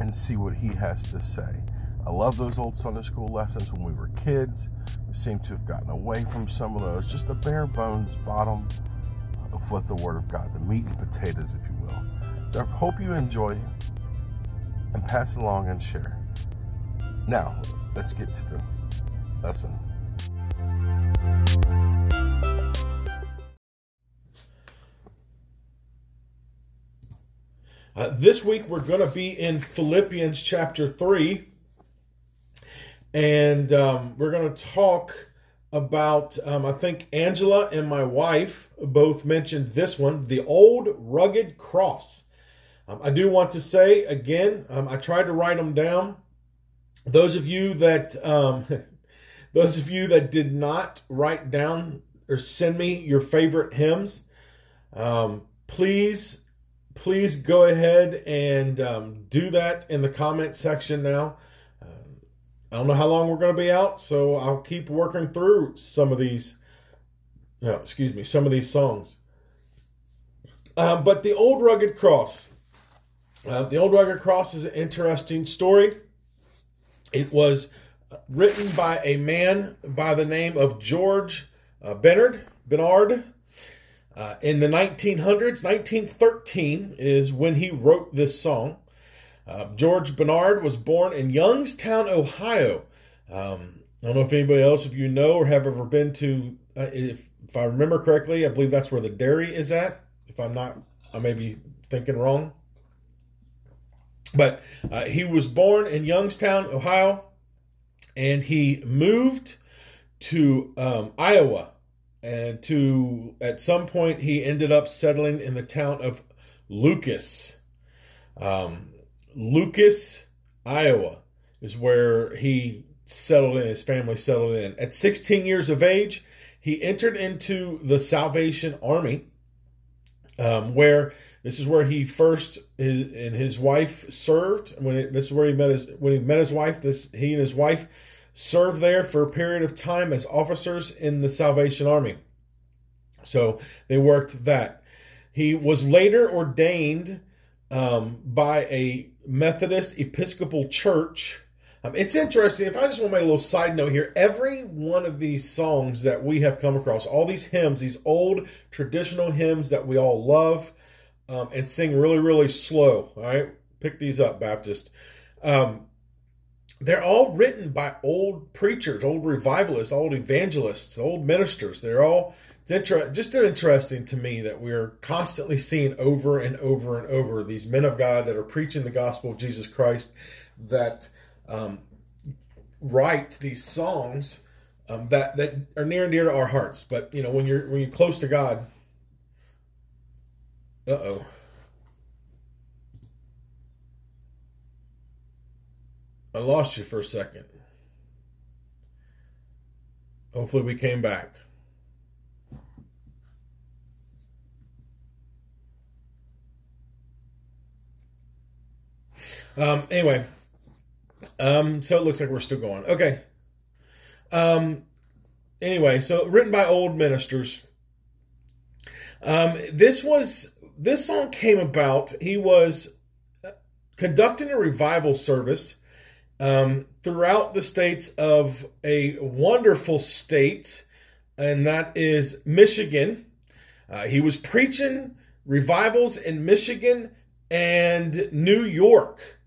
and see what He has to say. I love those old Sunday school lessons when we were kids. We seem to have gotten away from some of those, just the bare bones bottom of what the Word of God, the meat and potatoes, if you will. So I hope you enjoy and pass along and share. Now, let's get to the lesson. Uh, this week we're going to be in Philippians chapter 3, and um, we're going to talk about, um, I think Angela and my wife both mentioned this one the old rugged cross. Um, I do want to say again, um, I tried to write them down. Those of you that, um, those of you that did not write down or send me your favorite hymns, um, please please go ahead and um, do that in the comment section now. Uh, I don't know how long we're going to be out, so I'll keep working through some of these. No, excuse me, some of these songs. Uh, but the old rugged cross. Uh, the old rugged cross is an interesting story. It was written by a man by the name of George uh, Bennard. Uh, in the 1900s, 1913 is when he wrote this song. Uh, George Bernard was born in Youngstown, Ohio. Um, I don't know if anybody else, if you know or have ever been to, uh, if, if I remember correctly, I believe that's where the dairy is at. If I'm not, I may be thinking wrong. But uh, he was born in Youngstown, Ohio, and he moved to um, Iowa and to at some point he ended up settling in the town of Lucas. Um, Lucas, Iowa, is where he settled in. His family settled in. At 16 years of age, he entered into the Salvation Army, um, where this is where he first his, and his wife served. When it, this is where he met his when he met his wife. This he and his wife served there for a period of time as officers in the Salvation Army. So they worked that. He was later ordained um, by a Methodist Episcopal church. Um, it's interesting. If I just want to make a little side note here, every one of these songs that we have come across, all these hymns, these old traditional hymns that we all love um, and sing really, really slow. All right, pick these up, Baptist. Um, they're all written by old preachers, old revivalists, old evangelists, old ministers. They're all inter- just interesting to me that we're constantly seeing over and over and over these men of God that are preaching the gospel of Jesus Christ that um, write these songs um, that that are near and dear to our hearts. But you know, when you're when you're close to God, uh oh. I lost you for a second. Hopefully, we came back. Um, anyway, um, so it looks like we're still going. Okay. Um, anyway, so written by old ministers. Um, this was this song came about. He was conducting a revival service um, throughout the states of a wonderful state, and that is Michigan. Uh, he was preaching revivals in Michigan and New York.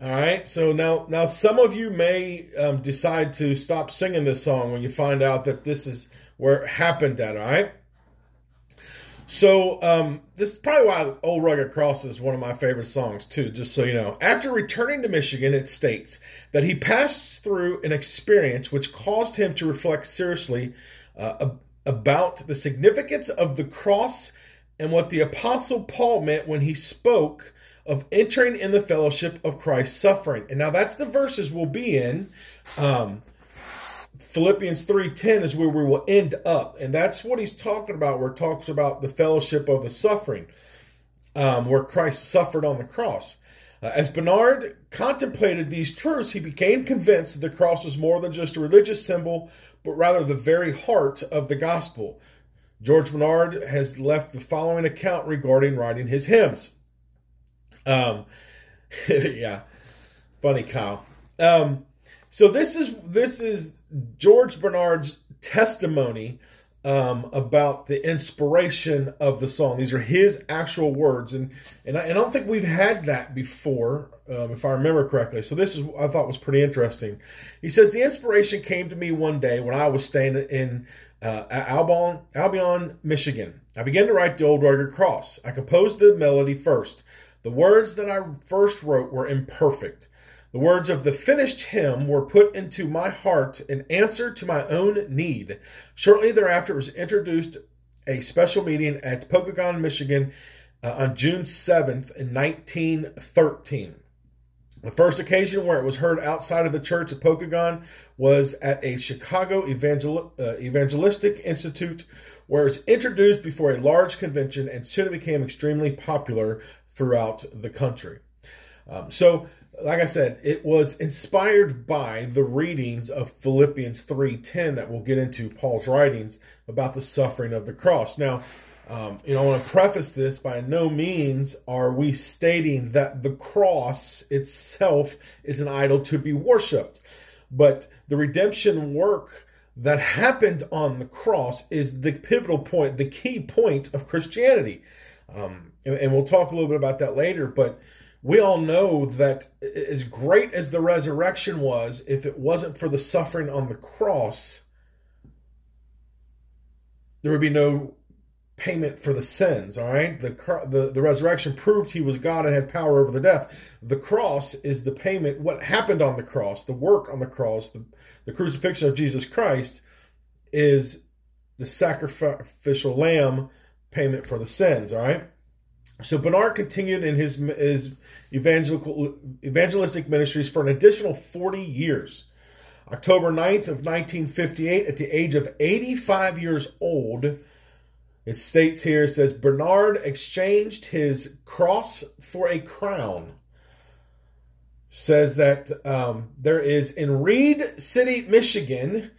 All right, so now now some of you may um, decide to stop singing this song when you find out that this is where it happened at. All right. So um, this is probably why "Old Rugged Cross" is one of my favorite songs too. Just so you know, after returning to Michigan, it states that he passed through an experience which caused him to reflect seriously uh, about the significance of the cross and what the Apostle Paul meant when he spoke of entering in the fellowship of Christ's suffering. And now that's the verses we'll be in. Um, Philippians 3:10 is where we will end up. And that's what he's talking about, where it talks about the fellowship of the suffering, um, where Christ suffered on the cross. Uh, as Bernard contemplated these truths, he became convinced that the cross was more than just a religious symbol, but rather the very heart of the gospel. George Bernard has left the following account regarding writing his hymns. Um, yeah, funny, Kyle. Um, so this is this is George Bernard's testimony um, about the inspiration of the song. These are his actual words, and and I, and I don't think we've had that before, um, if I remember correctly. So this is I thought was pretty interesting. He says the inspiration came to me one day when I was staying in uh, Albion, Albion, Michigan. I began to write the Old Rugged Cross. I composed the melody first. The words that I first wrote were imperfect. The words of the finished hymn were put into my heart in answer to my own need. Shortly thereafter, was introduced a special meeting at Pokagon, Michigan uh, on June 7th in 1913. The first occasion where it was heard outside of the church of Pokagon was at a Chicago Evangel- uh, Evangelistic Institute, where it was introduced before a large convention and soon became extremely popular throughout the country. Um, so, like I said, it was inspired by the readings of Philippians 3:10 that we'll get into Paul's writings about the suffering of the cross. Now, um, you know, I want to preface this by no means are we stating that the cross itself is an idol to be worshiped, but the redemption work that happened on the cross is the pivotal point, the key point of Christianity. Um, and, and we'll talk a little bit about that later, but we all know that as great as the resurrection was, if it wasn't for the suffering on the cross, there would be no payment for the sins. All right, the, the the resurrection proved he was God and had power over the death. The cross is the payment. What happened on the cross, the work on the cross, the, the crucifixion of Jesus Christ, is the sacrificial lamb payment for the sins. All right. So Bernard continued in his his evangelical evangelistic ministries for an additional 40 years. October 9th of 1958, at the age of 85 years old, it states here, it says, Bernard exchanged his cross for a crown. Says that um, there is in Reed City, Michigan.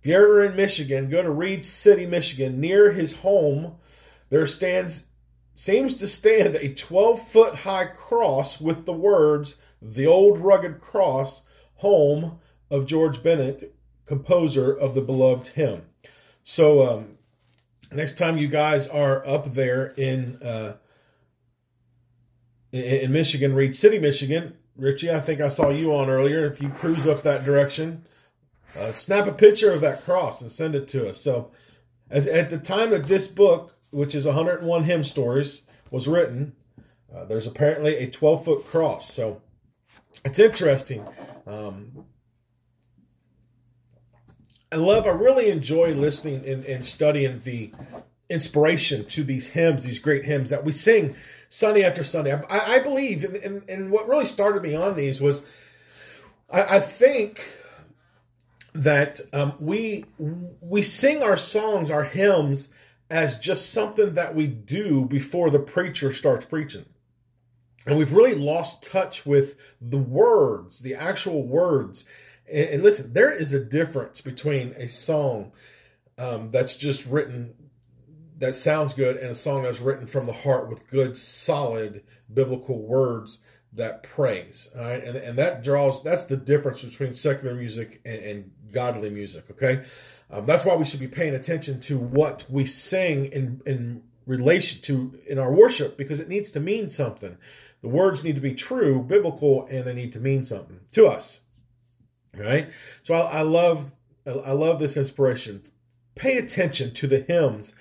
If you're ever in Michigan, go to Reed City, Michigan. Near his home, there stands, seems to stand a 12 foot high cross with the words, The Old Rugged Cross, home of George Bennett, composer of the beloved hymn. So, um, next time you guys are up there in uh, in Michigan, Reed City, Michigan, Richie, I think I saw you on earlier. If you cruise up that direction, uh, snap a picture of that cross and send it to us. So, as at the time that this book, which is 101 hymn stories, was written, uh, there's apparently a 12 foot cross. So, it's interesting. Um, I love, I really enjoy listening and, and studying the inspiration to these hymns, these great hymns that we sing Sunday after Sunday. I, I believe, and, and, and, what really started me on these was I, I think that um, we we sing our songs, our hymns, as just something that we do before the preacher starts preaching. And we've really lost touch with the words, the actual words and, listen, there is a difference between a song um, that's just written that sounds good and a song that's written from the heart with good, solid biblical words that praise. All right, and, and that draws that's the difference between secular music and, and godly music. Okay, um, that's why we should be paying attention to what we sing in in relation to in our worship because it needs to mean something. The words need to be true, biblical, and they need to mean something to us. Right? So I, I love I love this inspiration. Pay attention to the hymns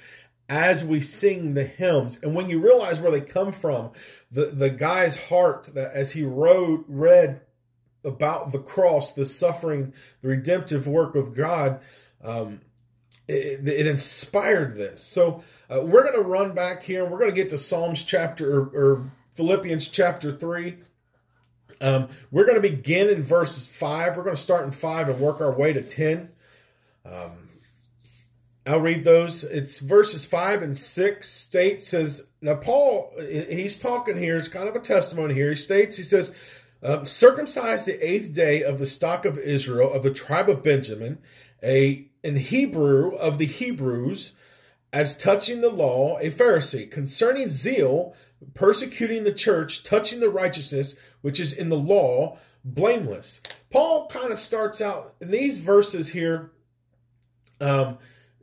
as we sing the hymns. And when you realize where they come from, the, the guy's heart that as he wrote read about the cross, the suffering, the redemptive work of God, um, it, it, inspired this. So uh, we're going to run back here and we're going to get to Psalms chapter or, or Philippians chapter 3. Um, we're going to begin in verses 5. We're going to start in 5 and work our way to 10. Um, I'll read those. It's verses 5 and 6 states says, now Paul, he's talking here, it's kind of a testimony here. He states, he says, um, circumcised the eighth day of the stock of Israel, of the tribe of Benjamin, a in Hebrew of the Hebrews, as touching the law, a Pharisee, concerning zeal, persecuting the church, touching the righteousness which is in the law, blameless. Paul kind of starts out in these verses here. Um,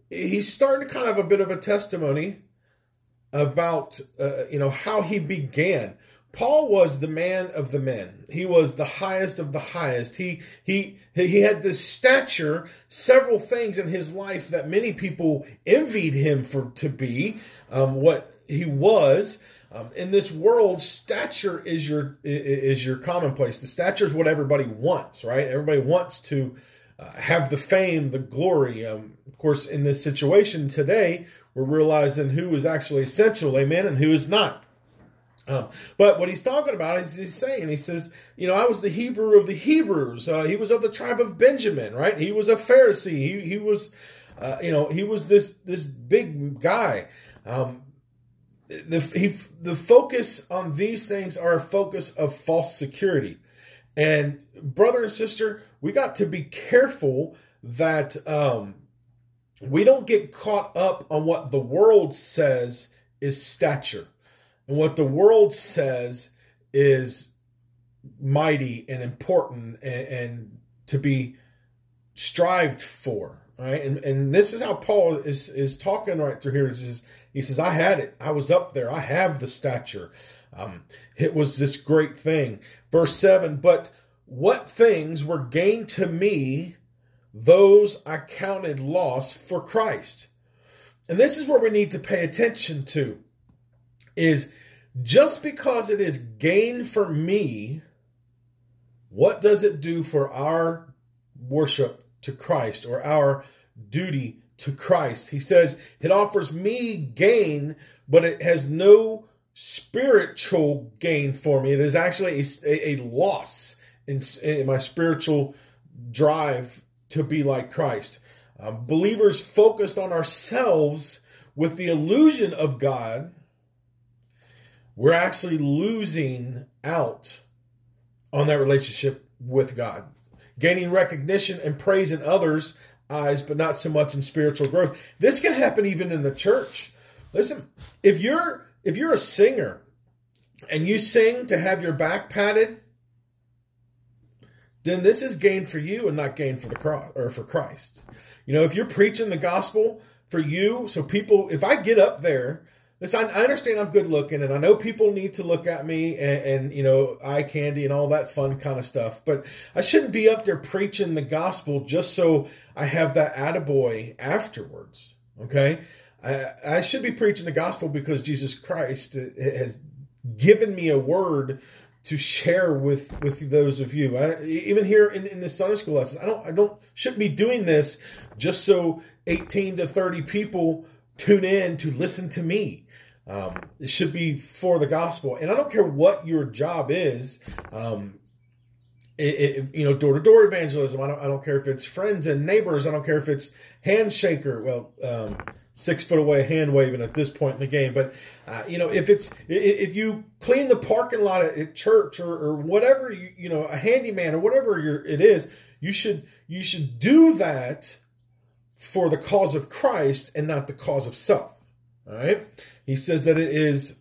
he's starting to kind of a bit of a testimony about uh, you know how he began. Paul was the man of the men. He was the highest of the highest. He he he had this stature, several things in his life that many people envied him for to be um, what he was. Um, in this world, stature is your is your commonplace. The stature is what everybody wants, right? Everybody wants to uh, have the fame, the glory. Um, of course, in this situation today, we're realizing who is actually essential, amen, and who is not. Um, but what he's talking about is he's saying, he says, you know, I was the Hebrew of the Hebrews. Uh, he was of the tribe of Benjamin, right? He was a Pharisee. He, he was, uh, you know, he was this this big guy. Um, the he, the focus on these things are a focus of false security, and brother and sister, we got to be careful that um, we don't get caught up on what the world says is stature and what the world says is mighty and important and, and to be strived for right? And and this is how paul is is talking right through here. He says he says i had it. I was up there. I have the stature. Um it was this great thing. Verse 7 but what things were gained to me those i counted loss for christ. And this is where we need to pay attention to is just because it is gain for me, what does it do for our worship to Christ or our duty to Christ? He says it offers me gain, but it has no spiritual gain for me. It is actually a, a loss in, in, my spiritual drive to be like Christ. Um, believers focused on ourselves with the illusion of God we're actually losing out on that relationship with God. Gaining recognition and praise in others' eyes, but not so much in spiritual growth. This can happen even in the church. Listen, if you're if you're a singer and you sing to have your back patted, then this is gain for you and not gain for the cross or for Christ. You know, if you're preaching the gospel for you, so people, if I get up there Listen, I, understand I'm good looking, and I know people need to look at me and, and, you know eye candy and all that fun kind of stuff. But I shouldn't be up there preaching the gospel just so I have that attaboy afterwards. Okay, I, I should be preaching the gospel because Jesus Christ has given me a word to share with with those of you. I, even here in, in the Sunday school lessons, I don't I don't shouldn't be doing this just so 18 to 30 people tune in to listen to me. Um, it should be for the gospel. And I don't care what your job is. Um, it, it, you know, door to door evangelism. I don't, I don't care if it's friends and neighbors. I don't care if it's handshaker. Well, um, six foot away hand waving at this point in the game. But uh, you know, if it's if you clean the parking lot at, church or, or whatever, you, you know, a handyman or whatever it is, you should you should do that for the cause of Christ and not the cause of self. All right. He says that it is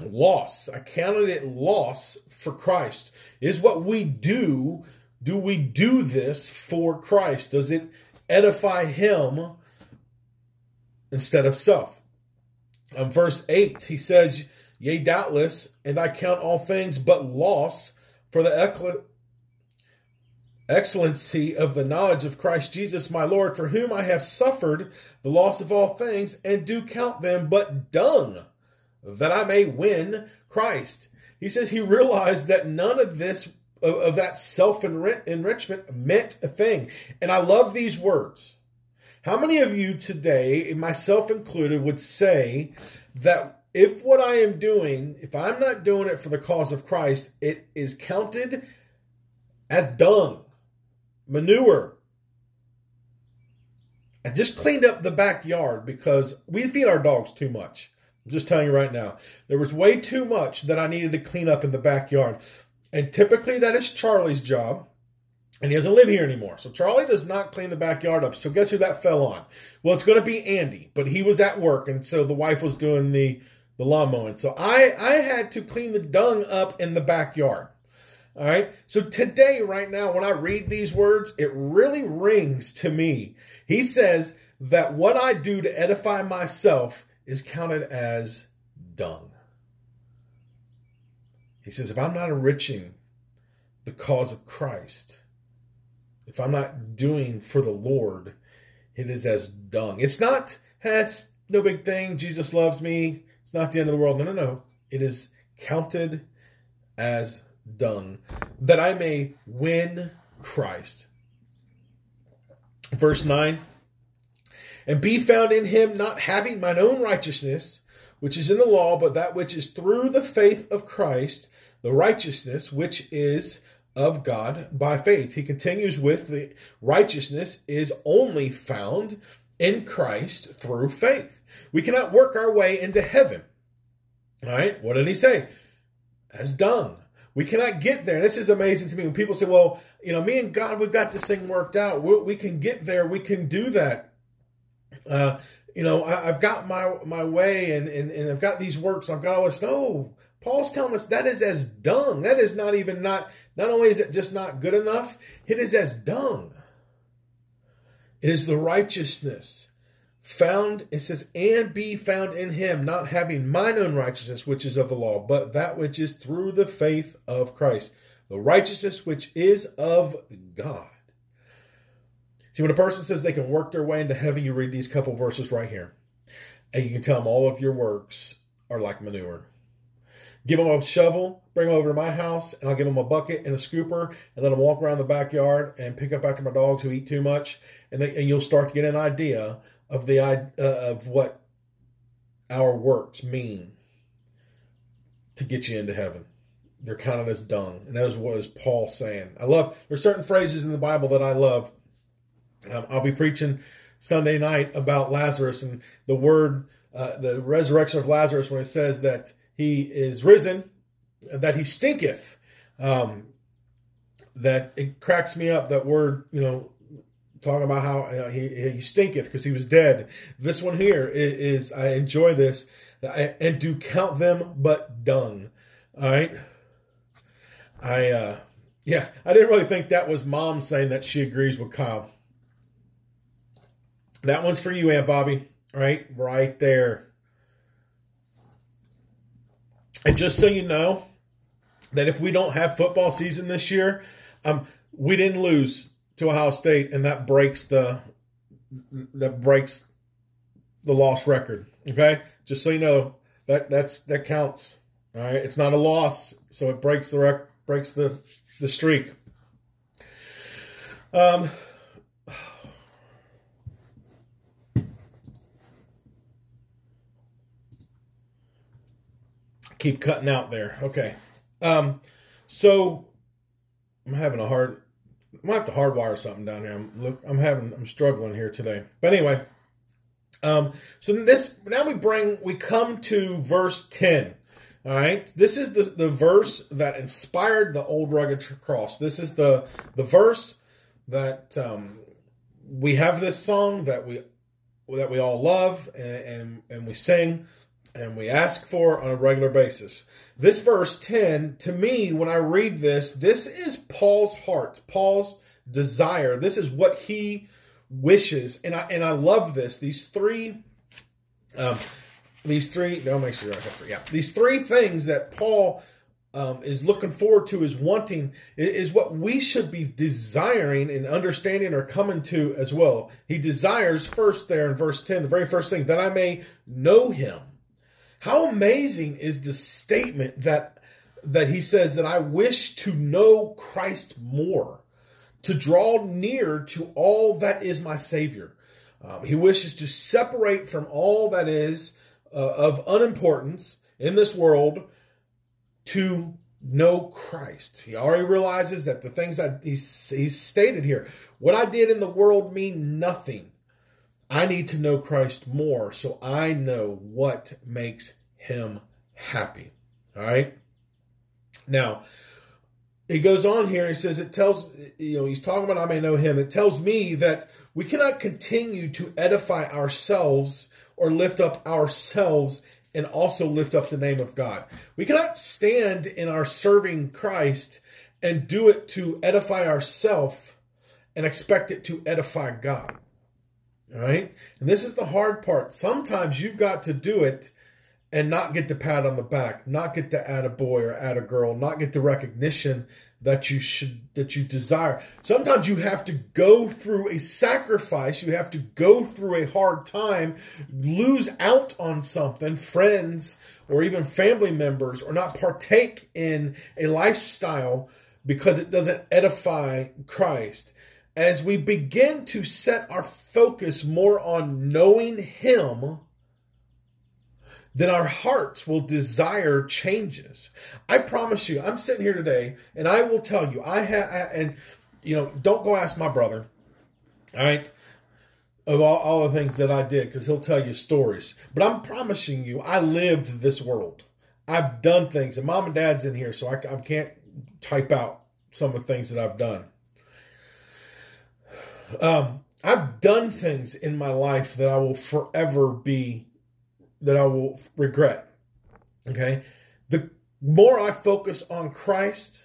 loss. I counted it loss for Christ. Is what we do, do we do this for Christ? Does it edify him instead of self? On verse 8, he says, Yea, doubtless, and I count all things but loss for the excellency of the knowledge of Christ Jesus my Lord, for whom I have suffered the loss of all things, and do count them but dung, that I may win Christ. He says he realized that none of this, of, of that self enrichment, meant a thing. And I love these words. How many of you today, myself included, would say that if what I am doing, if I'm not doing it for the cause of Christ, it is counted as dung, manure. I just cleaned up the backyard because we feed our dogs too much. I'm just telling you right now. There was way too much that I needed to clean up in the backyard. And typically that is Charlie's job. And he doesn't live here anymore. So Charlie does not clean the backyard up. So guess who that fell on? Well, it's going to be Andy, but he was at work. And so the wife was doing the, the lawn mowing. So I, I had to clean the dung up in the backyard. All right. So today, right now, when I read these words, it really rings to me. He says that what I do to edify myself is counted as dung. He says, if I'm not enriching the cause of Christ, if I'm not doing for the Lord, it is as dung. It's not, that's no big thing. Jesus loves me. It's not the end of the world. No, no, no. It is counted as dung that I may win Christ. Verse 9 and be found in him, not having mine own righteousness, which is in the law, but that which is through the faith of Christ, the righteousness which is of God by faith. He continues with the righteousness is only found in Christ through faith. We cannot work our way into heaven. All right, what did he say? As dung. We cannot get there. This is amazing to me when people say, well, you know, me and God, we've got this thing worked out. We, we can get there. We can do that. Uh, you know, I, have got my my way and, and, and I've got these works. I've got all this. No, Paul's telling us that is as dung. That is not even not, not only is it just not good enough, it is as dung. It is the righteousness found, it says, and be found in him, not having mine own righteousness, which is of the law, but that which is through the faith of Christ, the righteousness which is of God. See, when a person says they can work their way into heaven, you read these couple verses right here, and you can tell them all of your works are like manure. Give them a shovel, bring them over to my house, and I'll give them a bucket and a scooper, and let them walk around the backyard and pick up after my dogs who eat too much, and, they, and you'll start to get an idea of the uh, of what our works mean to get you into heaven. They're counted as dung, and that is what is Paul saying. I love. There's certain phrases in the Bible that I love. Um, I'll be preaching Sunday night about Lazarus and the word, uh, the resurrection of Lazarus, when it says that he is risen, that he stinketh. Um, that it cracks me up. That word, you know, talking about how uh, he, he stinketh because he was dead. This one here is, is I enjoy this and do count them but dung. All right. I, uh, yeah, I didn't really think that was mom saying that she agrees with Kyle. That one's for you, Aunt Bobby. Right, right there. And just so you know, that if we don't have football season this year, um, we didn't lose to Ohio State, and that breaks the that breaks the loss record. Okay, just so you know that that's that counts. All right, it's not a loss, so it breaks the rec- breaks the the streak. Um. Keep cutting out there. Okay. Um, so I'm having a hard I might have to hardwire something down here. I'm look, I'm having, I'm struggling here today. But anyway, um, so this now we bring, we come to verse ten. All right, this is the the verse that inspired the old rugged cross. This is the the verse that um, we have this song that we that we all love and, and, and we sing and we ask for on a regular basis. This verse 10, to me, when I read this, this is Paul's heart, Paul's desire. This is what he wishes. And I and I love this. These three um these three no make sure I have yeah. These three things that Paul um, is looking forward to, is wanting, is what we should be desiring and understanding or coming to as well. He desires first there in verse 10, the very first thing, that I may know him how amazing is the statement that that he says that I wish to know Christ more, to draw near to all that is my Savior. Um, he wishes to separate from all that is uh, of unimportance in this world to know Christ. He already realizes that the things that he's, he's stated here, what I did in the world mean nothing. I need to know Christ more so I know what makes him happy. All right. Now, he goes on here. He says, it tells, you know, he's talking about I may know him. It tells me that we cannot continue to edify ourselves or lift up ourselves and also lift up the name of God. We cannot stand in our serving Christ and do it to edify ourselves and expect it to edify God. All right? And this is the hard part. Sometimes you've got to do it and not get the pat on the back, not get the add a boy or add a girl, not get the recognition that you should that you desire. Sometimes you have to go through a sacrifice, you have to go through a hard time, lose out on something, friends or even family members or not partake in a lifestyle because it doesn't edify Christ. As we begin to set our focus more on knowing him, then our hearts will desire changes. I promise you, I'm sitting here today and I will tell you, I have, and you know, don't go ask my brother, all right, of all, all the things that I did, because he'll tell you stories. But I'm promising you, I lived this world. I've done things, and mom and dad's in here, so I, I can't type out some of the things that I've done. Um, I've done things in my life that I will forever be that I will regret. Okay? The more I focus on Christ,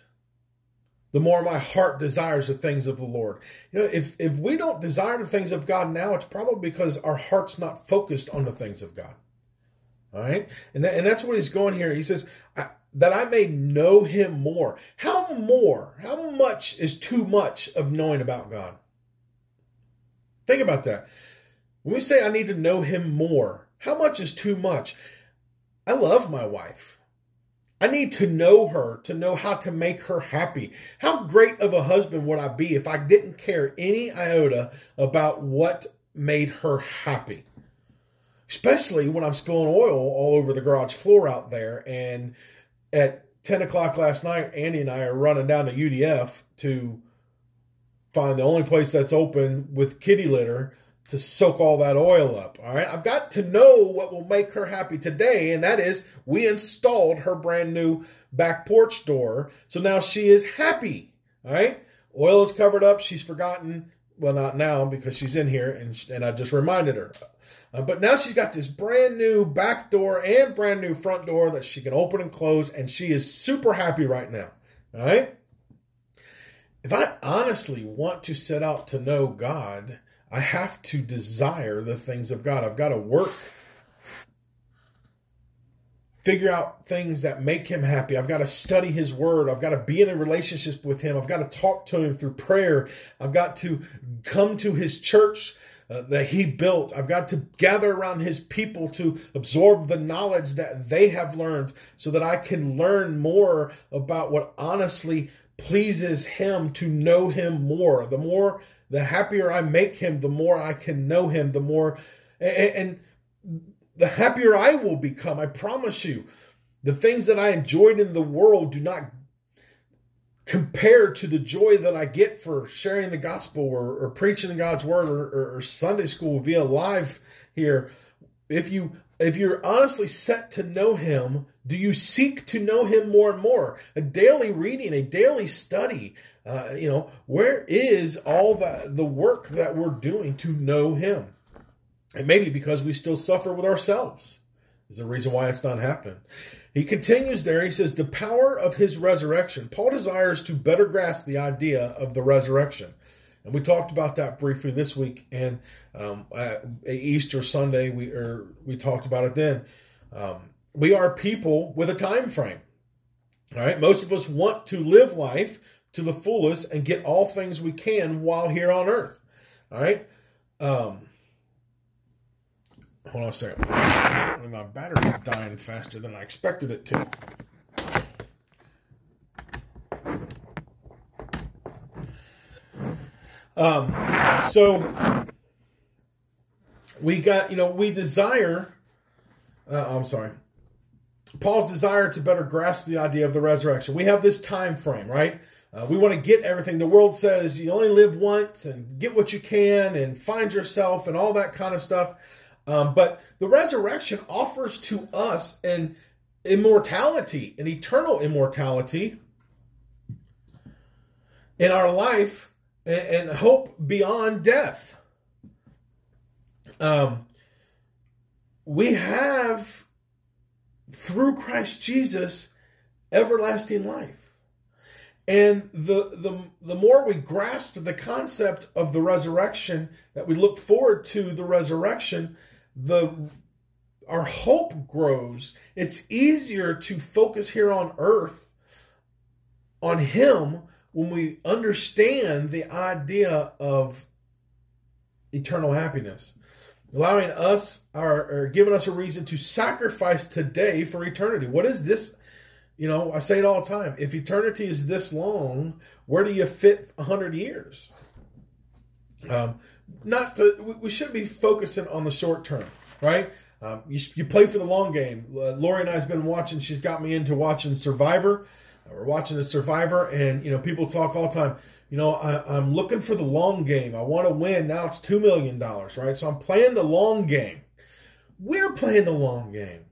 the more my heart desires the things of the Lord. You know, if if we don't desire the things of God now, it's probably because our heart's not focused on the things of God. All right? And, and that's what he's going here. He says, that I may know him more. How more? How much is too much of knowing about God? Think about that. When we say I need to know him more, how much is too much? I love my wife. I need to know her to know how to make her happy. How great of a husband would I be if I didn't care any iota about what made her happy? Especially when I'm spilling oil all over the garage floor out there. And at 10 o'clock last night, Andy and I are running down to UDF to find the only place that's open with kitty litter to soak all that oil up. All right. I've got to know what will make her happy today. And that is we installed her brand new back porch door. So now she is happy. All right. Oil is covered up. She's forgotten. Well, not now because she's in here and, and I just reminded her. Uh, but now she's got this brand new back door and brand new front door that she can open and close. And she is super happy right now. All right. If I honestly want to set out to know God, I have to desire the things of God. I've got to work, figure out things that make him happy. I've got to study his word. I've got to be in a relationship with him. I've got to talk to him through prayer. I've got to come to his church uh, that he built. I've got to gather around his people to absorb the knowledge that they have learned so that I can learn more about what honestly pleases him to know him more. The more the happier I make him, the more I can know him, the more, and, and the happier I will become. I promise you. The things that I enjoyed in the world do not compare to the joy that I get for sharing the gospel or, or preaching God's word or, or, or Sunday school via live here. If you if you're honestly set to know him, do you seek to know him more and more? A daily reading, a daily study, uh, you know, where is all the, the work that we're doing to know Him? And maybe because we still suffer with ourselves is the reason why it's not happening. He continues there. He says, The power of his resurrection. Paul desires to better grasp the idea of the resurrection. And we talked about that briefly this week. And um, Easter Sunday, we, or we talked about it then. Um, we are people with a time frame. All right. Most of us want to live life to the fullest and get all things we can while here on earth. All right. Um, hold on a second. My battery's dying faster than I expected it to. Um, so we got, you know, we desire uh, I'm sorry. Paul's desire to better grasp the idea of the resurrection. We have this time frame, right? Uh, we want to get everything. The world says you only live once and get what you can and find yourself and all that kind of stuff. Um, but the resurrection offers to us an immortality, an eternal immortality in our life and, hope beyond death. Um, we have, through Christ Jesus, everlasting life. And the, the, the more we grasp the concept of the resurrection, that we look forward to the resurrection, the our hope grows. It's easier to focus here on earth on Him when we understand the idea of eternal happiness, allowing us or, or giving us a reason to sacrifice today for eternity. What is this? You know, I say it all the time. If eternity is this long, where do you fit a hundred years? Um, not to, we shouldn't be focusing on the short term, right? Um, you, you play for the long game. Uh, Lori and I have been watching. She's got me into watching Survivor. Uh, we're watching the Survivor, and you know people talk all the time. You know, I, I'm looking for the long game. I want to win. Now it's two million dollars, right? So I'm playing the long game. We're playing the long game.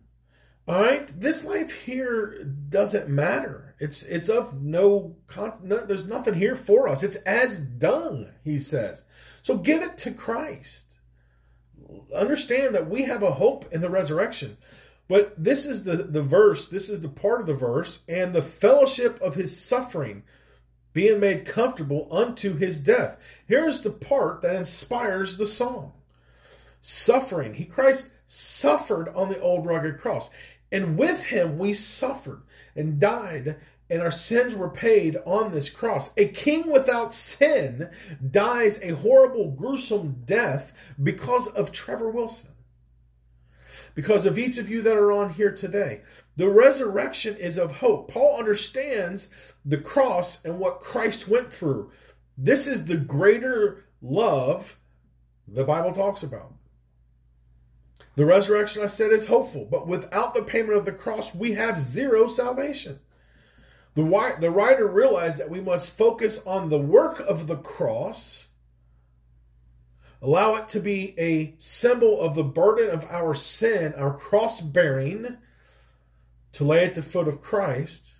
All right, this life here doesn't matter. It's it's of no, no there's nothing here for us. It's as dung, he says. So give it to Christ. Understand that we have a hope in the resurrection. But this is the, the verse, this is the part of the verse, and the fellowship of his suffering, being made comfortable unto his death. Here's the part that inspires the song. Suffering. He Christ suffered on the old rugged cross. And with him we suffered and died, and our sins were paid on this cross. A king without sin dies a horrible, gruesome death because of Trevor Wilson. Because of each of you that are on here today. The resurrection is of hope. Paul understands the cross and what Christ went through. This is the greater love the Bible talks about. The resurrection, I said, is hopeful, but without the payment of the cross, we have zero salvation. The, writer realized that we must focus on the work of the cross, allow it to be a symbol of the burden of our sin, our cross bearing, to lay at the foot of Christ.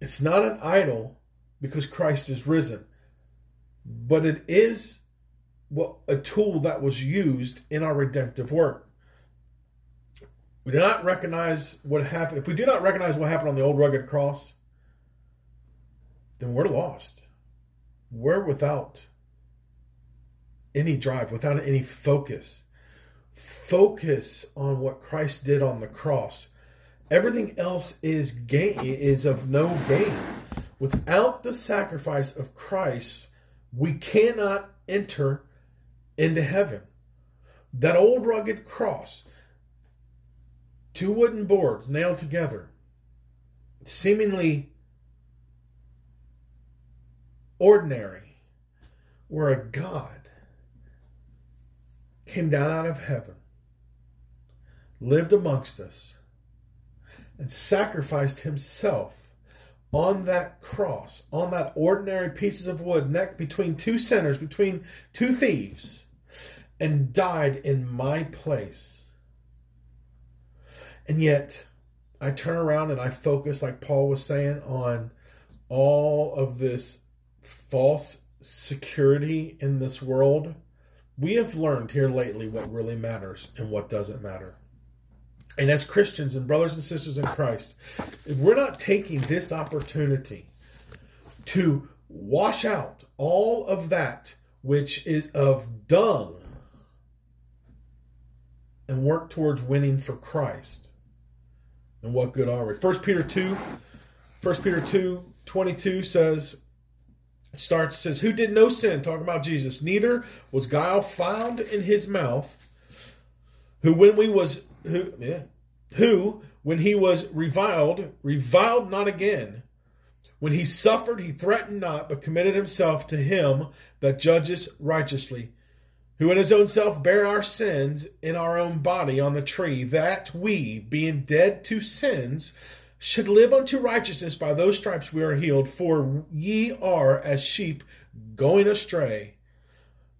It's not an idol because Christ is risen, but it is what a tool that was used in our redemptive work. We do not recognize what happened. If we do not recognize what happened on the old rugged cross, then we're lost. We're without any drive, without any focus. Focus on what Christ did on the cross. Everything else is gain is of no gain. Without the sacrifice of Christ, we cannot enter into heaven. That old rugged cross, two wooden boards nailed together, seemingly ordinary, where a God came down out of heaven, lived amongst us, and sacrificed himself on that cross, on that ordinary pieces of wood, neck between two sinners, between two thieves and died in my place. And yet, I turn around and I focus, like Paul was saying, on all of this false security in this world. We have learned here lately what really matters and what doesn't matter. And as Christians and brothers and sisters in Christ, if we're not taking this opportunity to wash out all of that which is of dung and work towards winning for Christ. And what good are we? 1 Peter 2, 1 Peter 2, 22 says, starts, says, Who did no sin, talking about Jesus, neither was guile found in his mouth, who when we was who yeah, who when he was reviled, reviled not again. When he suffered, he threatened not, but committed himself to him that judges righteously, who in his own self bare our sins in our own body on the tree, that we, being dead to sins, should live unto righteousness by those stripes we are healed. For ye are as sheep going astray,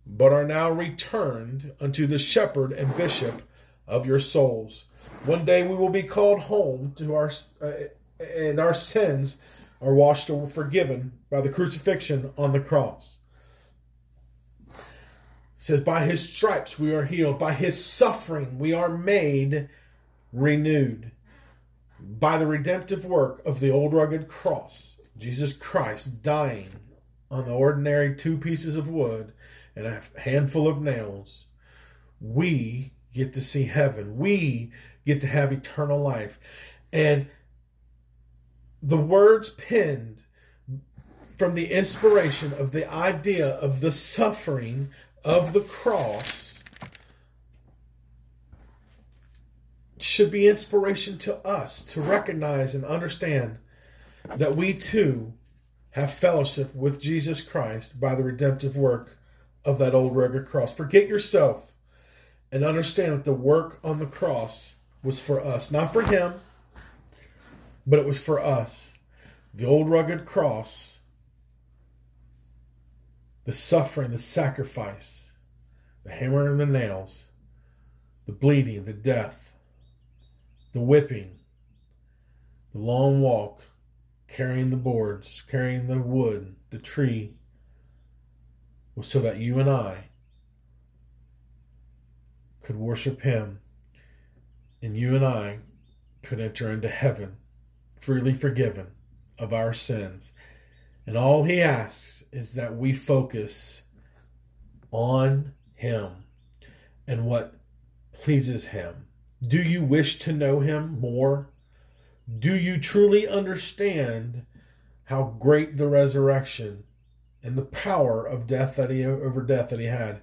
but are now returned unto the shepherd and bishop of your souls. One day we will be called home to our, uh, and our sins are washed or forgiven by the crucifixion on the cross. It says, By his stripes we are healed, by his suffering we are made renewed. By the redemptive work of the old rugged cross, Jesus Christ dying on the ordinary two pieces of wood and a handful of nails, we get to see heaven. We get to have eternal life. And the words penned from the inspiration of the idea of the suffering of the cross should be inspiration to us to recognize and understand that we too have fellowship with Jesus Christ by the redemptive work of that old rugged cross. Forget yourself and understand that the work on the cross was for us, not for him, but it was for us. The old rugged cross, the suffering, the sacrifice, the hammer and the nails, the bleeding, the death, the whipping, the long walk, carrying the boards, carrying the wood, the tree, was so that you and I could worship Him and you and I could enter into heaven freely forgiven of our sins. And all He asks is that we focus on Him and what pleases Him. Do you wish to know Him more? Do you truly understand how great the resurrection and the power of death that he over death that he had?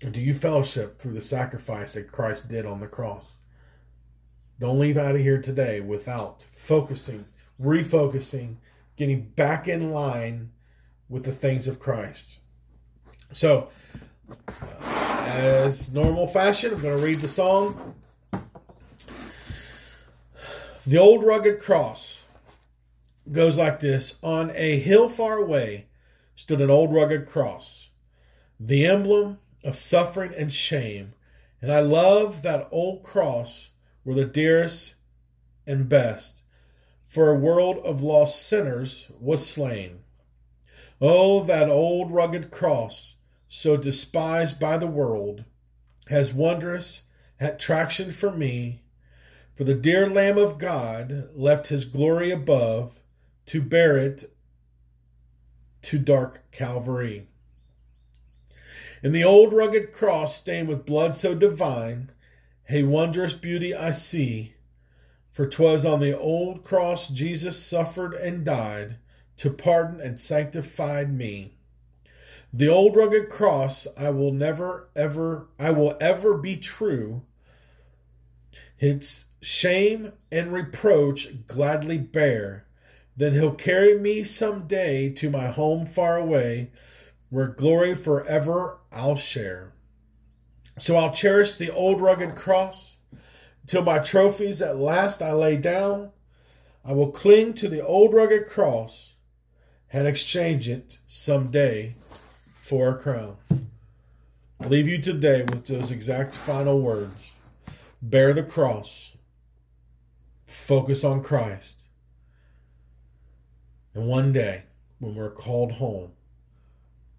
Do you fellowship through the sacrifice that Christ did on the cross? Don't leave out of here today without focusing, refocusing, getting back in line with the things of Christ. So, as normal fashion, I'm going to read the song. The old rugged cross goes like this On a hill far away stood an old rugged cross, the emblem of suffering and shame. And I love that old cross were the dearest and best, for a world of lost sinners was slain. Oh, that old rugged cross, so despised by the world, has wondrous attraction for me. For the dear Lamb of God left his glory above to bear it to dark Calvary. In the old rugged cross stained with blood so divine, a wondrous beauty I see. For 'twas on the old cross Jesus suffered and died to pardon and sanctify me. The old rugged cross I will never ever I will ever be true. Its shame and reproach gladly bear. Then he'll carry me some day to my home far away, where glory forever I'll share. So I'll cherish the old rugged cross till my trophies at last I lay down. I will cling to the old rugged cross and exchange it some day for a crown. I leave you today with those exact final words bear the cross, focus on Christ, and one day when we're called home,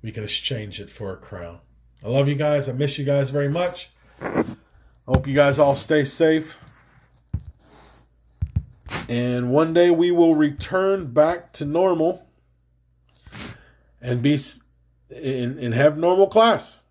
we can exchange it for a crown. I love you guys. I miss you guys very much. I hope you guys all stay safe. And one day we will return back to normal and be and, and have normal class.